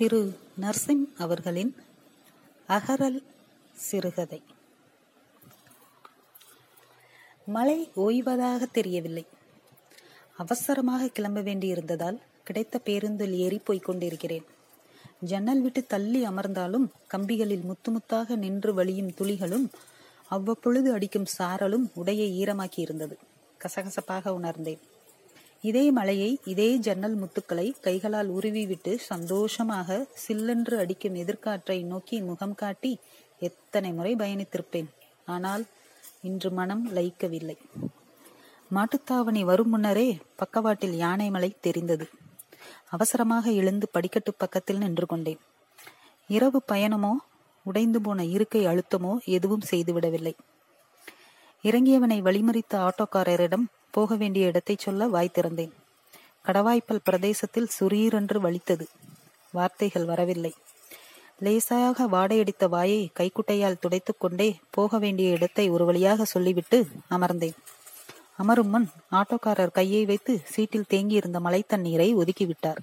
திரு நர்சிம் அவர்களின் அகரல் சிறுகதை. மழை ஓய்வதாக தெரியவில்லை. அவசரமாக கிளம்ப வேண்டியிருந்ததால் கிடைத்த பேருந்தில் ஏறி போய்க் கொண்டிருக்கிறேன். ஜன்னல் விட்டு தள்ளி அமர்ந்தாலும் கம்பிகளில் முத்து முத்தாக நின்று வழியும் துளிகளும் அவ்வப்பொழுது அடிக்கும் சாரலும் உடையை ஈரமாக்கி இருந்தது கசகசப்பாக உணர்ந்தேன். இதே மலையை இதே ஜன்னல் முத்துக்களை கைகளால் உருவி விட்டு சந்தோஷமாக சில்லென்று அடிக்கும் எதிர்காற்றை நோக்கி முகம் காட்டி எத்தனை முறை பயணித்திருப்பேன். ஆனால் இன்று மனம் லயிக்கவில்லை. மாட்டுத்தாவணி வரும் முன்னரே பக்கவாட்டில் யானை மலை தெரிந்தது. அவசரமாக எழுந்து படிக்கட்டு பக்கத்தில் நின்று கொண்டேன். இரவு பயணமோ உடைந்து போன இருக்கை அழுத்தமோ எதுவும் செய்துவிடவில்லை. இறங்கியவனை வழிமறித்த ஆட்டோக்காரரிடம் போக வேண்டிய இடத்தை சொல்ல வாய் திறந்தேன். கடவாய்ப்பல் பிரதேசத்தில் சுரீரென்று வலித்தது. வார்த்தைகள் வரவில்லை. லேசாக வாடையடித்த வாயை கைக்குட்டையால் துடைத்து கொண்டே போக வேண்டிய இடத்தை ஒரு வழியாக சொல்லிவிட்டு அமர்ந்தேன். அமரும் முன் ஆட்டோக்காரர் கையை வைத்து சீட்டில் தேங்கியிருந்த மழை தண்ணீரை ஒதுக்கிவிட்டார்.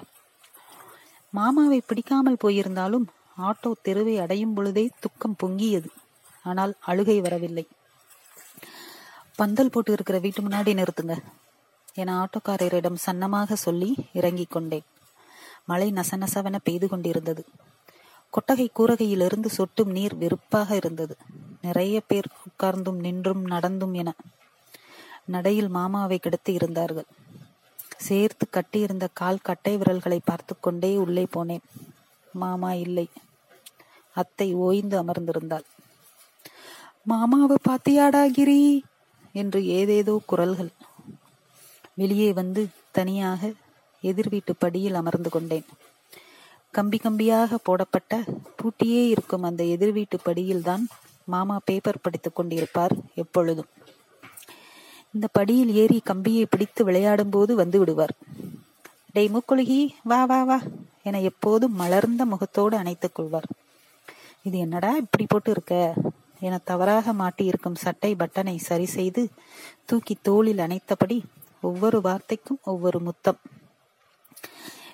மாமாவை பிடிக்காமல் போயிருந்தாலும் ஆட்டோ தெருவை அடையும் பொழுதே துக்கம் பொங்கியது. ஆனால் அழுகை வரவில்லை. பந்தல் போட்டு இருக்கிற வீட்டு முன்னாடி நிறுத்துங்க. என ஆட்டோக்காரரிடம் சன்னமாக சொல்லி இறங்கிக் கொண்டேன். மழை நசநசவென பெய்து கொண்டிருந்தது. கொட்டகை கூரகையிலிருந்து சொட்டும் நீர் வெறுப்பாக இருந்தது. நிறைய பேர் உட்கார்ந்தும் நின்றும் நடந்தும் என நடையில் மாமாவை கிடத்தி இருந்தார்கள். சேர்த்து கட்டியிருந்த கால் கட்டை விரல்களை பார்த்து கொண்டே உள்ளே போனேன். மாமா இல்லை. அத்தை ஓய்ந்து அமர்ந்திருந்தாள். மாமாவை பாத்தியாடா கிரி? என்று ஏதேதோ குரல்கள். வெளியே வந்து தனியாக எதிர் வீட்டு படியில் அமர்ந்து கொண்டேன். கம்பி கம்பியாக போடப்பட்ட பூட்டியே இருக்கும் அந்த எதிர் வீட்டு படியில்தான் மாமா பேப்பர் படித்துக் கொண்டிருப்பார் எப்பொழுதும். இந்த படியில் ஏறி கம்பியை பிடித்து விளையாடும் போது வந்து விடுவார். டேய் மூக்குழுகி வா வா வா என எப்போதும் மலர்ந்த முகத்தோடு அணைத்துக் கொள்வார். இது என்னடா இப்படி போட்டு இருக்க? என தவறாக மாட்டியிருக்கும் சட்டை பட்டனை சரி செய்து தூக்கி தோளில் அணைத்தபடி ஒவ்வொரு வார்த்தைக்கும் ஒவ்வொரு முத்தம்.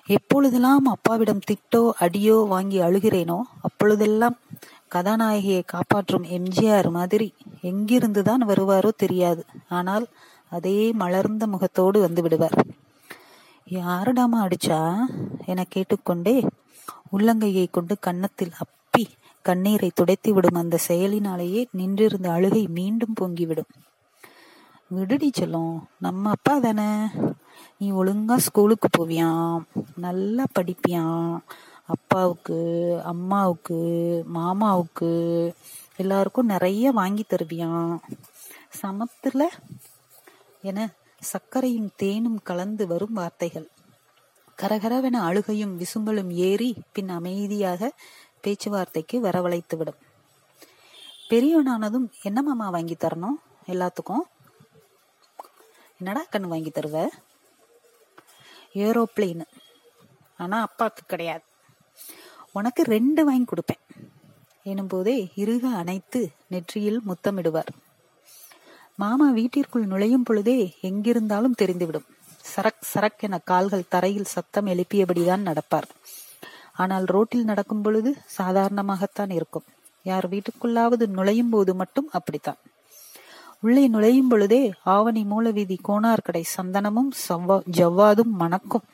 எப்பொழுதெல்லாம் அப்பாவிடம் திட்டோ அடியோ வாங்கி அழுகிறேனோ அப்பொழுதெல்லாம் கதாநாயகியை காப்பாற்றும் எம்ஜிஆர் மாதிரி எங்கிருந்துதான் வருவாரோ தெரியாது. ஆனால் அதே மலர்ந்த முகத்தோடு வந்து விடுவார். யாருடாமா அடிச்சா? என கேட்டுக்கொண்டே உள்ளங்கையை கொண்டு கன்னத்தில் கண்ணீரை துடைத்து விடும் அந்த செயலினாலேயே நின்றிருந்த அழுகை மீண்டும் பொங்கிவிடும். விடுடி செல்லும் நம்ம அப்பா தானே? நீ ஒழுங்கா ஸ்கூலுக்கு போவியாம் நல்லா படிப்பியாம். அப்பாவுக்கு அம்மாவுக்கு மாமாவுக்கு எல்லாருக்கும் நிறைய வாங்கி தருவியாம். சமத்துல என சர்க்கரையும் தேனும் கலந்து வரும் வார்த்தைகள். கரகரவென அழுகையும் விசும்பலும் ஏறி பின் அமைதியாக பேச்சுவார்த்தைக்கு வரவழைத்து விடும் பெரியவனானதும் என்ன மாமா வாங்கி தரணும்? எல்லாத்துக்கும்? என்னடா கண்ணு வாங்கி தருவ? ஏரோப்ளேனு. ஆனா அப்பாவுக்கு கிடையாது. உனக்கு ரெண்டு வாங்கி கொடுப்பேன். எனும்போதே இருக அணைத்து நெற்றியில் முத்தமிடுவார். மாமா வீட்டிற்குள் நுழையும் பொழுதே எங்கிருந்தாலும் தெரிந்துவிடும். சரக் சரக் என கால்கள் தரையில் சத்தம் எழுப்பியபடிதான் நடப்பார். ஆனால் ரோட்டில் நடக்கும் பொழுது சாதாரணமாகத்தான் இருக்கும். யார் வீட்டுக்குள்ளாவது நுழையும் போது மட்டும் அப்படித்தான். உள்ளே நுழையும் பொழுதே ஆவணி மூல வீதி கடை சந்தனமும் ஜவ்வாதும் மணக்கும்.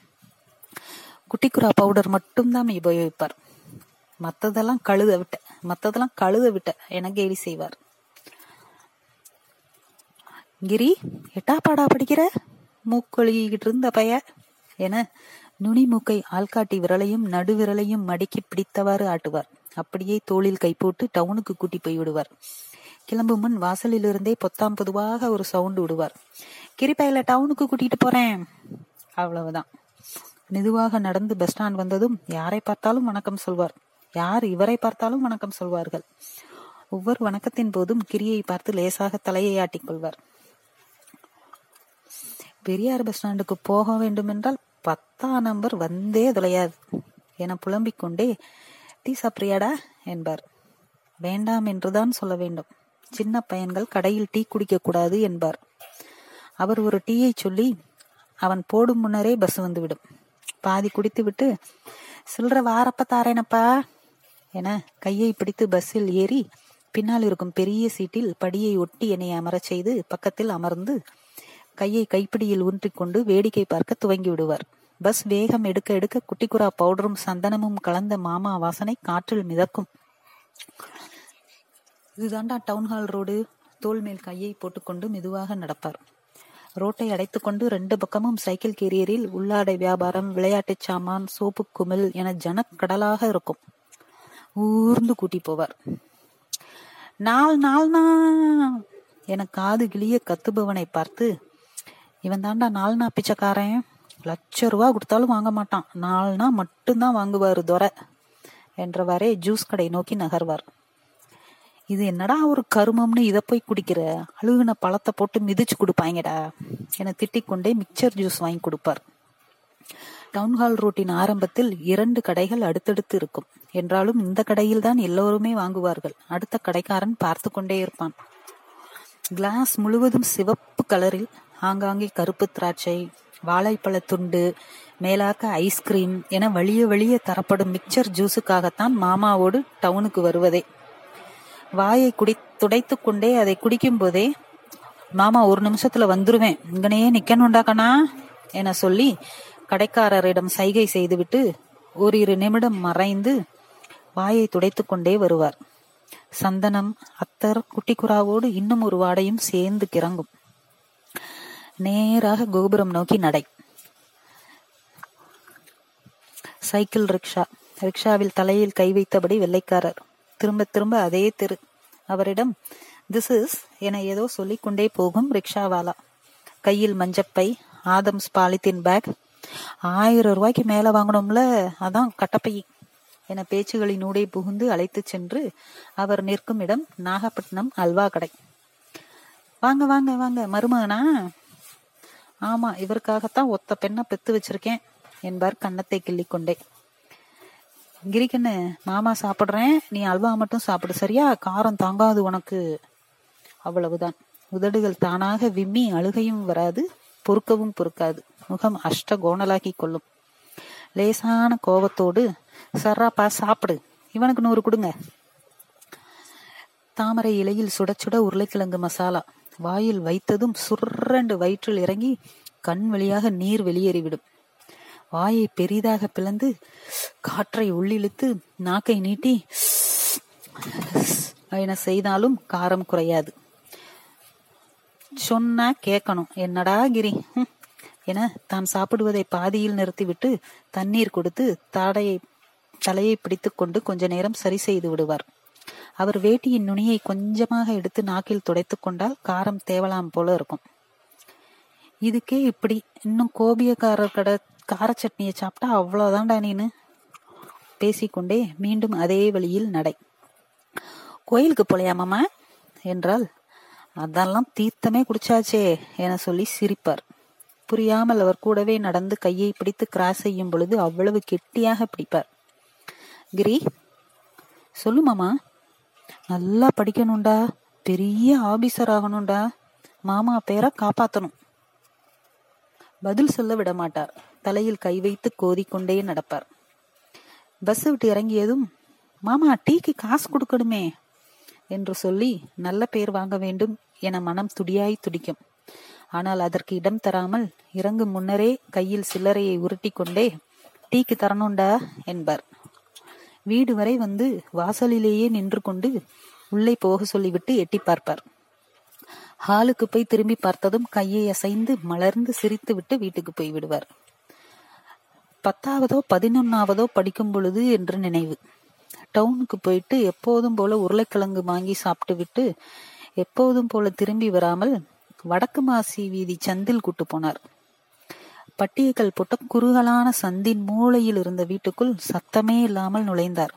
குட்டிக்குரா பவுடர் மட்டும்தான் உபயோகிப்பார். மத்ததெல்லாம் கழுத விட்ட மத்ததெல்லாம் கழுத விட்ட என கேலி செய்வார். கிரி எட்டா பாடா படிக்கிற? மூக்கொழுகிட்டு இருந்த பைய என நுனிமூக்கை ஆள்காட்டி விரலையும் நடுவிரலையும் மடக்கி பிடித்தவாறு ஆட்டுவார். அப்படியே தோளில் கை போட்டு டவுனுக்கு கூட்டி போய் விடுவார் கிளம்பும் முன் வாசலில் இருந்தே பொத்தாம் பொதுவாக ஒரு சவுண்டு விடுவார். கிரிப்பையில டவுனுக்கு கூட்டிட்டு போறேன். அவ்வளவுதான். மெதுவாக நடந்து பஸ் ஸ்டாண்ட் வந்ததும் யாரை பார்த்தாலும் வணக்கம் சொல்வார். யார் இவரை பார்த்தாலும் வணக்கம் சொல்வார்கள். ஒவ்வொரு வணக்கத்தின் போதும் கிரியை பார்த்து லேசாக தலையை ஆட்டிக் கொள்வார். பெரியார் பஸ் ஸ்டாண்டுக்கு போக வேண்டும் என்றால் பத்தாம் நம்பர் வந்தே தொலையாது என புலம்பிக் கொண்டே டீ சாப்பிட்றியாடா? என்பார். வேண்டாம் என்றுதான் சொல்ல வேண்டும். சின்ன பையன்கள் கடையில் டீ குடிக்க கூடாது என்பார். அவர் ஒரு டீயை சொல்லி அவன் போடும் முன்னரே பஸ் வந்துவிடும். பாதி குடித்துவிட்டு சில்லற வாரப்ப தாரேனப்பா என கையை பிடித்து பஸ்ஸில் ஏறி பின்னால் இருக்கும் பெரிய சீட்டில் படியை ஒட்டி என்னை அமரச் செய்து பக்கத்தில் அமர்ந்து கையை கைப்பிடியில் ஊன்றிக்கொண்டு வேடிக்கை பார்க்க துவங்கி விடுவார் பஸ் வேகம் எடுக்க எடுக்க குட்டிக்குரா பவுடரும் சந்தனமும் கலந்த மாமா வாசனை காற்றில் மிதக்கும். இதுதாண்டா டவுன்ஹால் ரோடு தோல் மேல் கையை போட்டுக்கொண்டு மெதுவாக நடப்பார். ரோட்டை அடைத்துக்கொண்டு ரெண்டு பக்கமும் சைக்கிள் கேரியரில் உள்ளாடை வியாபாரம் விளையாட்டு சாமான் சோப்பு குமிழ் என ஜனக்கடலாக இருக்கும். ஊர்ந்து கூட்டி போவார். நாள் நாள் நா என காது கிளிய கத்துபவனை பார்த்து இவன் தாண்டா நாள்னா பிச்சைக்காரன். லட்ச ரூபா கொடுத்தாலும் வாங்க மாட்டான். நாள்னா மட்டும்தான் வாங்குவாரு துரை என்றவாறே ஜூஸ் கடை நோக்கி நகர்வார். இது என்னடா ஒரு கருமம்னு இதை போய் குடிக்கிற? அழுகுன பழத்தை போட்டு மிதிச்சு கொடுப்பாங்கடா என திட்டிக்கொண்டே மிக்சர் ஜூஸ் வாங்கி கொடுப்பார். டவுன்ஹால் ரோட்டின் ஆரம்பத்தில் இரண்டு கடைகள் அடுத்தடுத்து இருக்கும். என்றாலும் இந்த கடையில் தான் எல்லோருமே வாங்குவார்கள். அடுத்த கடைக்காரன் பார்த்து கொண்டே இருப்பான். கிளாஸ் முழுவதும் சிவப்பு கலரில் ஆங்காங்கே கருப்பு திராட்சை வாழைப்பழ துண்டு மேலாக்க ஐஸ்கிரீம் என வழிய வழிய தரப்படும் மிக்சர் ஜூஸுக்காகத்தான் மாமாவோடு டவுனுக்கு வருவதே. வாயை குடி துடைத்து கொண்டே அதை குடிக்கும் போதே மாமா ஒரு நிமிஷத்துல வந்துருவேன். இங்கனையே நிக்கணும்டாக்கண்ணா என சொல்லி கடைக்காரரிடம் சைகை செய்துவிட்டு ஓரிரு நிமிடம் மறைந்து வாயை துடைத்து கொண்டே வருவார். சந்தனம் அத்தர் குட்டிக்குறாவோடு இன்னும் ஒரு வாடையும் சேர்ந்து கிறங்கும். நேராக கோபுரம் நோக்கி நடை. Cycle rickshaw. ரிக்ஷாவில் தலையில் கை வைத்தபடி வெள்ளைக்காரர். திரும்ப திரும்ப அதே தெரு. அவரிடம் திஸ் இஸ் என ஏதோ சொல்லிக்கொண்டே போகும் ரிக்ஷாவாலா. கையில் மஞ்சப்பை ஆதம்ஸ் பாலித்தீன் பேக். ஆயிரம் ரூபாய்க்கு மேல வாங்கணும்ல அதான் கட்டப்பை என பேச்சுகளின் ஊடே புகுந்து அழைத்துச் சென்று அவர் நிற்கும் இடம் நாகப்பட்டினம் அல்வா கடை வாங்க வாங்க வாங்க மருமகனா? ஆமா இவருக்காகத்தான் ஒத்த பெண்ணை பெத்து வச்சிருக்கேன் என்பார் கன்னத்தை கிள்ளிக்கொண்டே. கிரிக்கண்ணு மாமா சாப்பிடுறேன். நீ அல்வா மட்டும் சாப்பிடு சரியா? காரம் தாங்காது உனக்கு. அவ்வளவுதான். உதடுகள் தானாக விம்மி அழுகையும் வராது பொறுக்கவும் பொறுக்காது. முகம் அஷ்ட கோணலாக்கி கொள்ளும். லேசான கோபத்தோடு சர்ராப்பா சாப்பிடு. இவனுக்கு நூறு கொடுங்க. தாமரை இலையில் சுட சுட உருளைக்கிழங்கு மசாலா. வாயில் வைத்ததும் சுர்ரண்டு வயிற்றில் இறங்கி கண் வழியாக நீர் வெளியேறிவிடும். வாயை பெரிதாக பிளந்து காற்றை உள்ளிழுத்து நாக்கை நீட்டி என செய்தாலும் காரம் குறையாது. சொன்னா கேட்கணும் என்னடா கிரி? என தான் சாப்பிடுவதை பாதியில் நிறுத்திவிட்டு தண்ணீர் கொடுத்து தாடையை தலையை பிடித்துக்கொண்டு கொஞ்ச நேரம் சரி செய்து விடுவார். அவர் வேட்டியின் நுனியை கொஞ்சமாக எடுத்து நாக்கில் துடைத்துக் கொண்டால் காரம் தேவலாம் போல இருக்கும். இதுக்கே இப்படி. இன்னும் கோபியக்காரர் கடை கார சட்னியை சாப்பிட்டா அவ்வளவுதான்டா நீனு. பேசிக்கொண்டே மீண்டும் அதே வழியில் நடை. கோயிலுக்கு போலையாமாமா என்றால் அதெல்லாம் தீர்த்தமே குடிச்சாச்சே என சொல்லி சிரிப்பார். புரியாமல் அவர் கூடவே நடந்து கையை பிடித்து கிராஸ் செய்யும் பொழுது அவ்வளவு கெட்டியாக பிடிப்பார். கிரி சொல்லுமாமா நல்லா படிக்கணும்டா. பெரிய ஆபீசர் ஆகணும்டா. மாமா பேரை காப்பாத்தணும். பதில் சொல்ல விட மாட்டார். தலையில் கை வைத்து கோதிக்கொண்டே நடப்பார். பஸ் விட்டு இறங்கியதும் மாமா டீக்கு காசு கொடுக்கணுமே என்று சொல்லி நல்ல பேர் வாங்க வேண்டும் என மனம் துடியாய் துடிக்கும். ஆனால் அதற்கு இடம் தராமல் இறங்கும் முன்னரே கையில் சில்லறையை உருட்டி கொண்டே டீக்கு தரணும்டா என்பார். வீடு வரை வந்து வாசலிலேயே நின்று கொண்டு உள்ளே போக சொல்லிவிட்டு எட்டி பார்ப்பார். ஹாலுக்கு போய் திரும்பி பார்த்ததும் கையை அசைந்து மலர்ந்து சிரித்து விட்டு வீட்டுக்கு போய் விடுவார். பத்தாவதோ பதினொன்னாவதோ படிக்கும் பொழுது என்று நினைவு. டவுனுக்கு போயிட்டு எப்போதும் போல உருளைக்கிழங்கு வாங்கி சாப்பிட்டு விட்டு எப்போதும் போல திரும்பி வராமல் வடக்கு மாசி வீதி சந்தில் கூட்டு போனார். பட்டியக்கல் போட்ட குறுகலான சந்தின் மூலையில் இருந்த வீட்டுக்குள் சத்தமே இல்லாமல் நுழைந்தார்.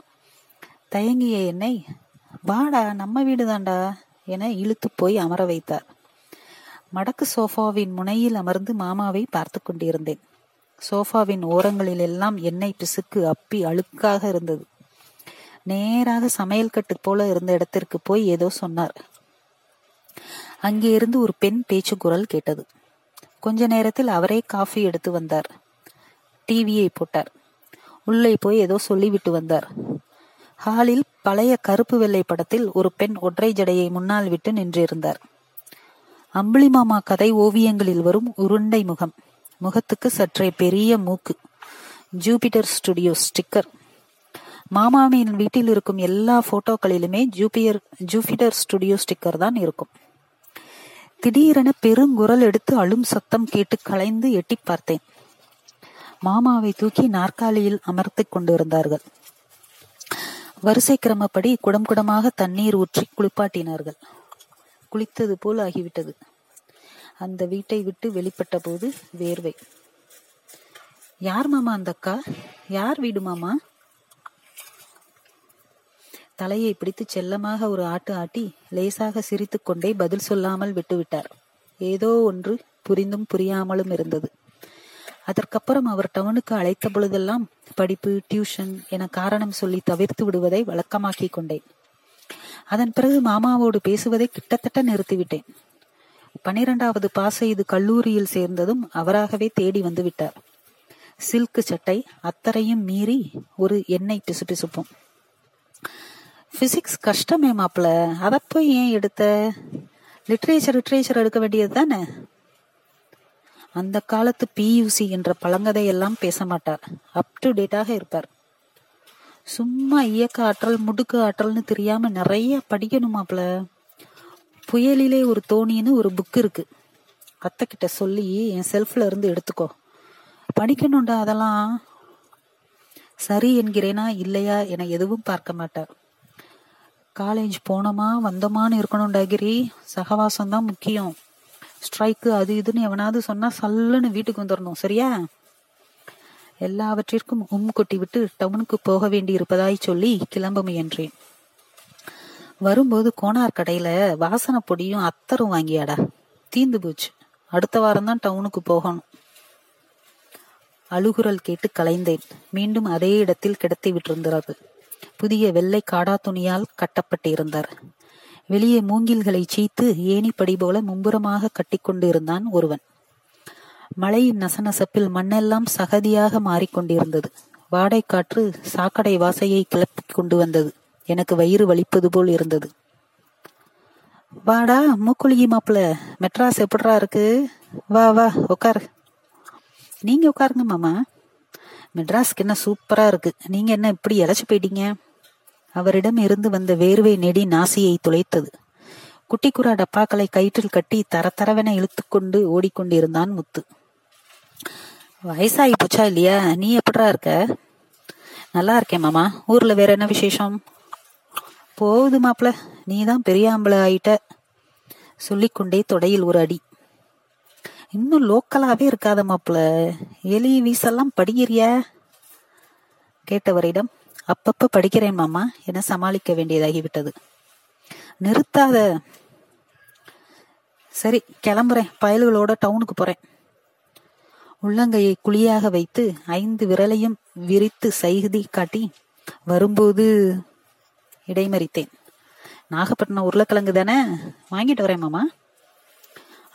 தயங்கிய என்னை வாடா நம்ம வீடுதான்டா என இழுத்து போய் அமர வைத்தார். மடக்கு சோஃபாவின் முனையில் அமர்ந்து மாமாவை பார்த்து கொண்டிருந்தேன். சோஃபாவின் ஓரங்களில் எல்லாம் எண்ணெய் பிசுக்கு அப்பி அழுக்காக இருந்தது. நேராக சமையல் கட்டு போல இருந்த இடத்திற்கு போய் ஏதோ சொன்னார். அங்கே இருந்து ஒரு பெண் பேச்சு குரல் கேட்டது. கொஞ்ச நேரத்தில் அவரே காஃபி எடுத்து வந்தார். டிவியை போட்டார். உள்ளே போய் ஏதோ சொல்லிவிட்டு வந்தார். ஹாலில் பழைய கருப்பு வெள்ளை படத்தில் ஒரு பெண் ஒற்றை ஜடையை முன்னால் விட்டு நின்றிருந்தார். அம்புலி மாமா கதை ஓவியங்களில் வரும் உருண்டை முகம். முகத்துக்கு சற்றே பெரிய மூக்கு. Jupiter studio sticker. மாமாவின் வீட்டில் இருக்கும் எல்லா போட்டோக்களிலுமே ஜூபியர் ஜூபிட்டர் ஸ்டுடியோ ஸ்டிக்கர் தான் இருக்கும். திடீரென பெருங்குரல் எடுத்து அழும் சத்தம் கேட்டு கலைந்து எட்டி பார்த்தேன். மாமாவை தூக்கி நாற்காலியில் அமர்த்தி கொண்டிருந்தார்கள். வரிசை கிரமப்படி குடம் குடமாக தண்ணீர் ஊற்றி குளிப்பாட்டினார்கள். குளித்தது போல் ஆகிவிட்டது. அந்த வீட்டை விட்டு வெளிப்பட்ட போது வேர்வை. யார் மாமா அந்த அக்கா யார் வீடு மாமா? தலையை பிடித்து செல்லமாக ஒரு ஆட்டு ஆட்டி லேசாக சிரித்துக்கொண்டே பதில் சொல்லாமல் விட்டுவிட்டார். ஏதோ ஒன்று புரிந்தும் புரியாமலும் இருந்தது. அதற்கப்புறம் அவர் டவுனுக்கு அழைத்த பொழுதெல்லாம் படிப்பு டியூஷன் என காரணம் சொல்லி தவிர்த்து விடுவதை வழக்கமாக்கி கொண்டேன். அதன் பிறகு மாமாவோடு பேசுவதை கிட்டத்தட்ட நிறுத்திவிட்டேன். பனிரெண்டாவது பாஸ் செய்து கல்லூரியில் சேர்ந்ததும் அவராகவே தேடி வந்து விட்டார் சில்க் சட்டை அத்தரையும் மீறி ஒரு எண்ணெய் பிசுபிசுப்போம். பிசிக்ஸ் கஷ்டமே மாப்பிள. அத போய் ஏன் எடுத்த? லிட்ரேச்சர் லிட்ரேச்சர் எடுக்க வேண்டியது தானே? அந்த காலத்து பியூசி என்ற பழங்கதையெல்லாம் பேச மாட்டார். அப் டு டேட்டாக இருப்பார். சும்மா இயக்க ஆற்றல் முடுக்கு ஆற்றல்னு தெரியாம நிறைய படிக்கணுமாப்ல புயலிலே ஒரு தோணின்னு ஒரு புக் இருக்கு. அத்தை கிட்ட சொல்லி என் செல்ஃப்ல இருந்து எடுத்துக்கோ. படிக்கணும்டா அதெல்லாம். சரி என்கிறேனா இல்லையா என எதுவும் பார்க்க மாட்டார். காலேஜ் போனோமா வந்தோமான்னு இருக்கணும் டகிரி சகவாசம் தான் முக்கியம். ஸ்ட்ரைக்கு அது இதுன்னு எவனாவது சொன்னா சல்லுன்னு வீட்டுக்கு வந்துடணும் சரியா? எல்லாவற்றிற்கும் உம் கொட்டி விட்டு டவுனுக்கு போக வேண்டி இருப்பதாய் சொல்லி கிளம்ப முயன்றேன் வரும்போது கோனார் கடையில வாசனை பொடியும் அத்தரும் வாங்கியாடா. தீந்து போச்சு. அடுத்த வாரம் தான் டவுனுக்கு போகணும். அழுகுரல் கேட்டு கலைந்தேன். மீண்டும் அதே இடத்தில் கிடத்தி விட்டிருந்தார்கள் புதிய வெள்ளை காடா துணியால் கட்டப்பட்டிருந்தார். வெளியே மூங்கில்களை சீத்து ஏணிப்படி போல மும்புறமாக கட்டிக்கொண்டு இருந்தான் ஒருவன். மழையின் நசநசப்பில் மண்ணெல்லாம் சகதியாக மாறிக்கொண்டிருந்தது வாடை காற்று சாக்கடை வாசையை கிளப்பிக் கொண்டு வந்தது. எனக்கு வயிறு வலிப்பது போல் இருந்தது. வாடா மூக்குளிகி மாப்பிள மெட்ராஸ் எப்படா இருக்கு? வா வா உட்காரு நீங்க உட்காருங்க மாமா. மெட்ராஸ்க்கு என்ன சூப்பரா இருக்கு. நீங்க என்ன இப்படி இழைச்சு போயிட்டீங்க? அவரிடம் இருந்து வந்த வேர்வை நெடி நாசியை துளைத்தது. குட்டிக்குரா டப்பாக்களை கயிற்றில் கட்டி தர தரவென இழுத்துக்கொண்டு ஓடிக்கொண்டிருந்தான் முத்து. வயசாகி போச்சா இல்லையா? நீ எப்படா இருக்க? நல்லா இருக்கேன் மாமா. ஊர்ல வேற என்ன விசேஷம்? போகுது மாப்பிள. நீ தான் பெரிய ஆம்பளை ஆயிட்ட. சொல்லிக்கொண்டே தொடையில் ஒரு அடி. இன்னும் லோக்கலாவே இருக்காத மாப்பிள. எலி வீசெல்லாம் படிக்கிறியா கேட்டவரிடம் அப்பப்ப படிக்கிறேன் மாமா. என சமாளிக்க வேண்டியதாகிவிட்டது. நிறுத்தாத. சரி கிளம்புறேன். பயல்களோட டவுனுக்கு போறேன். உள்ளங்கையை குழியாக வைத்து ஐந்து விரலையும் விரித்து சைகுதி காட்டி வரும்போது இடைமறித்தேன். நாகப்பட்டினம் உருளைக்கிழங்கு தானே? வாங்கிட்டு வரேன் மாமா.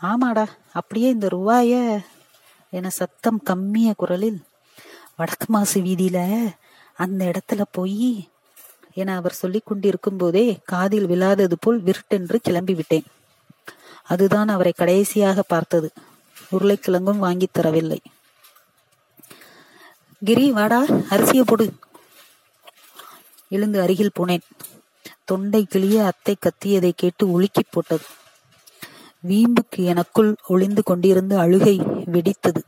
ஆமாடா அப்படியே இந்த ரூபாய என சத்தம் கம்மிய குரலில் வடக்கு மாசு வீதியில அந்த இடத்துல போய் என அவர் சொல்லிக் கொண்டிருக்கும் போதே காதில் விழாதது போல் விருட்டென்று கிளம்பி விட்டேன் அதுதான் அவரை கடைசியாக பார்த்தது. உருளைக்கிழங்கும் வாங்கித் தரவில்லை. கிரி வாடா அரிசியை போடு. எழுந்து அருகில் போனேன். தொண்டை கிளிய அத்தை கத்தியதை கேட்டு உலுக்கி போட்டது. வீம்புக்கு எனக்குள் ஒளிந்து கொண்டிருந்த அழுகை வெடித்தது.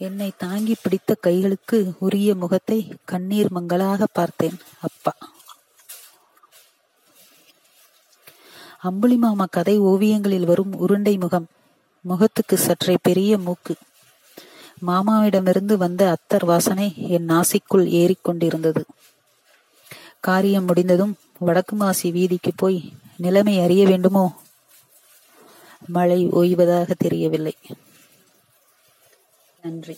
என்னை தாங்கி பிடித்த கைகளுக்கு உரிய முகத்தை கண்ணீர் மங்களாக பார்த்தேன் அப்பா. அம்புலி மாமா கதை ஓவியங்களில் வரும் உருண்டை முகம் முகத்துக்கு சற்றே பெரிய மூக்கு. மாமாவிடமிருந்து வந்த அத்தர் வாசனை என் நாசிக்குள் ஏறிக்கொண்டிருந்தது காரியம் முடிந்ததும் வடக்கு மாசி வீதிக்கு போய் நிலைமை அறிய வேண்டுமோ? மழை ஓய்வதாக தெரியவில்லை. நன்றி.